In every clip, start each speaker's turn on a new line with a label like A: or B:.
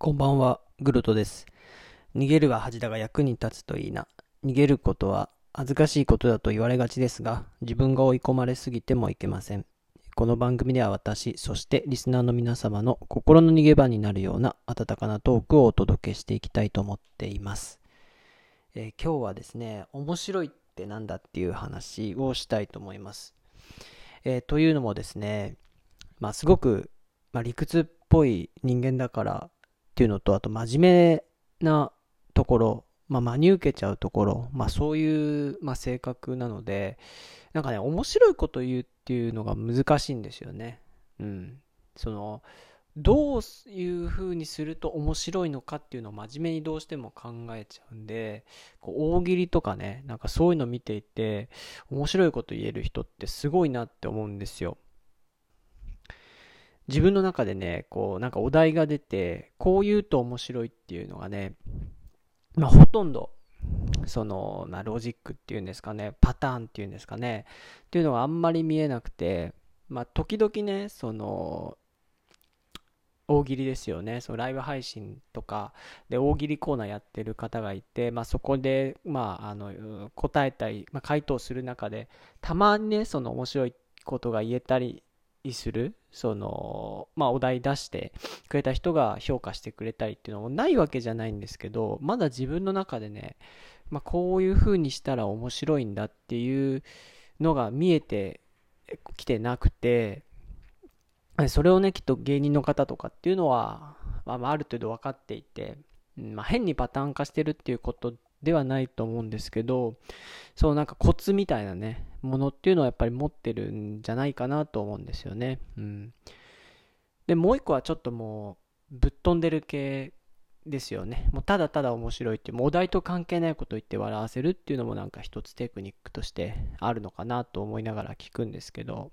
A: こんばんは、グルトです。逃げるは恥だが役に立つといいな。逃げることは恥ずかしいことだと言われがちですが、自分が追い込まれすぎてもいけません。この番組では私、そしてリスナーの皆様の心の逃げ場になるような温かなトークをお届けしていきたいと思っています。えー今日はですね、面白いってなんだっていう話をしたいと思います。えーというのもですね、まあすごく、まあ、理屈っぽい人間だからっていうのと、あと真面目なところ、まあ、真に受けちゃうところ、まあ、そういう、まあ、性格なので、なんかね、面白いこと言うっていうのが難しいんですよね。うん。その、どういう風にすると面白いのかっていうのを真面目にどうしても考えちゃうんで、こう大喜利とかね、なんかそういうの見ていて、面白いこと言える人ってすごいなって思うんですよ。自分の中でね、こう、なんかお題が出て、こう言うと面白いっていうのがね、まあ、ほとんど、その、まあ、ロジックっていうんですかね、パターンっていうんですかね、っていうのがあんまり見えなくて、まあ、時々ね、その、大喜利ですよね、そのライブ配信とかで大喜利コーナーやってる方がいて、まあ、そこで、まあ、あの答えたり、まあ、回答する中で、たまにね、その面白いことが言えたりする、その、まあ、お題出してくれた人が評価してくれたりっていうのもないわけじゃないんですけど、まだ自分の中でね、まあ、こういう風にしたら面白いんだっていうのが見えてきてなくて、それをね、きっと芸人の方とかっていうのは、まあ、ある程度分かっていて、まあ、変にパターン化してるっていうことではないと思うんですけど、そうなんかコツみたいなね、ものっていうのはやっぱり持ってるんじゃないかなと思うんですよね。うん。で、もう一個はちょっともう、ぶっ飛んでる系ですよね。もうただただ面白いっていう、もうお題と関係ないことを言って笑わせるっていうのもなんか一つテクニックとしてあるのかなと思いながら聞くんですけど、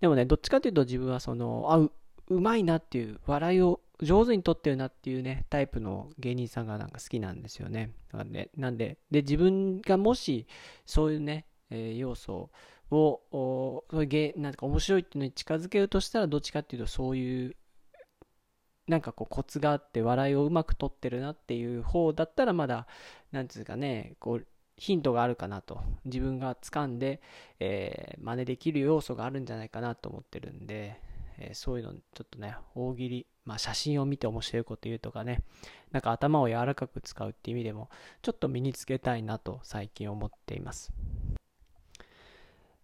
A: でもね、どっちかというと自分はその、あ、ううまいなっていう、笑いを上手にとってるなっていうね、タイプの芸人さんがなんか好きなんですよね。なんで、なんで、で、自分がもし、そういうね、えー要素を、おそういう芸、なんか面白いっていうのに近づけるとしたら、どっちかっていうと、そういう、なんかこうコツがあって笑いをうまく取ってるなっていう方だったらまだ、なんつうかね、こう、ヒントがあるかなと。自分が掴んで、えー真似できる要素があるんじゃないかなと思ってるんで、えーそういうのちょっとね、大喜利、まあ写真を見て面白いこと言うとかね、なんか頭を柔らかく使うっていう意味でも、ちょっと身につけたいなと最近思っています。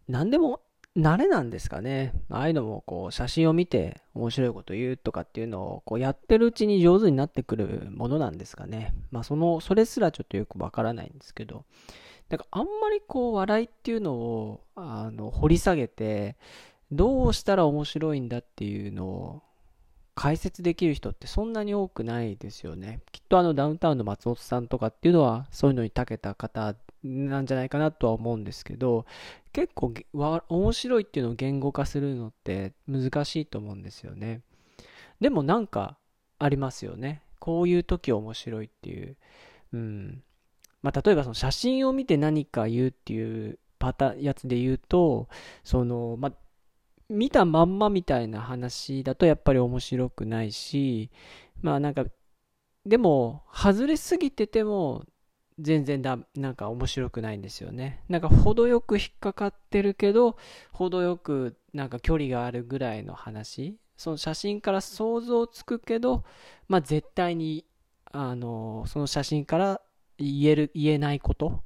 A: 何でも慣れなんですかね。ああいうのもこう写真を見て面白いこと言うとかっていうのをこうやってるうちに上手になってくるものなんですかね。まあその、それすらちょっとよくわからないんですけど。なんかあんまりこう笑いっていうのをあの掘り下げてどうしたら面白いんだっていうのを解説できる人ってそんなに多くないですよね。きっとあのダウンタウンの松本さんとかっていうのはそういうのに長けた方なんじゃないかなとは思うんですけど結構面白いっていうのを言語化するのって難しいと思うんですよね。でもなんかありますよね。こういう時面白いっていう。うん。まあ、例えばその写真を見て何か言うっていうパタやつで言うと、その、まあ、見たまんまみたいな話だとやっぱり面白くないし、まあなんか、でも、外れすぎてても、全然だ、なんか面白くないんですよね。なんか程よく引っかかってるけど、程よくなんか距離があるぐらいの話。その写真から想像つくけど、まあ絶対に、あの、その写真から言える、言えないこと。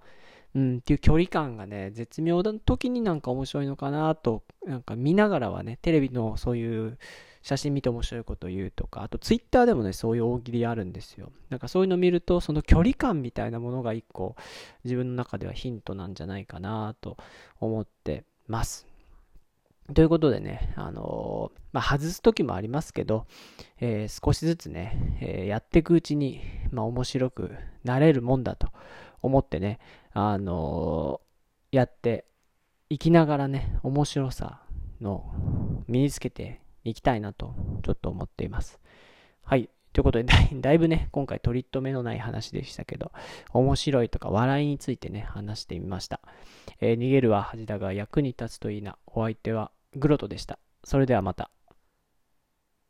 A: うん、っていう距離感がね、絶妙な時になんか面白いのかなと、なんか見ながらはね、テレビのそういう写真見て面白いこと言うとか、あとツイッターでもね、そういう大喜利あるんですよ。なんかそういうの見ると、その距離感みたいなものが一個、自分の中ではヒントなんじゃないかなと思ってます。ということでね、あのーまあ、外す時もありますけど、えー少しずつね、えーやっていくうちに、まあ、面白くなれるもんだと思ってね、あのーやっていきながらね、面白さの身につけていきたいなと、ちょっと思っています。はい。ということでだい、だいぶね、今回取り留めのない話でしたけど、面白いとか笑いについてね、話してみました。えー逃げるは恥だが役に立つといいな。お相手はグロトでした。それではまた。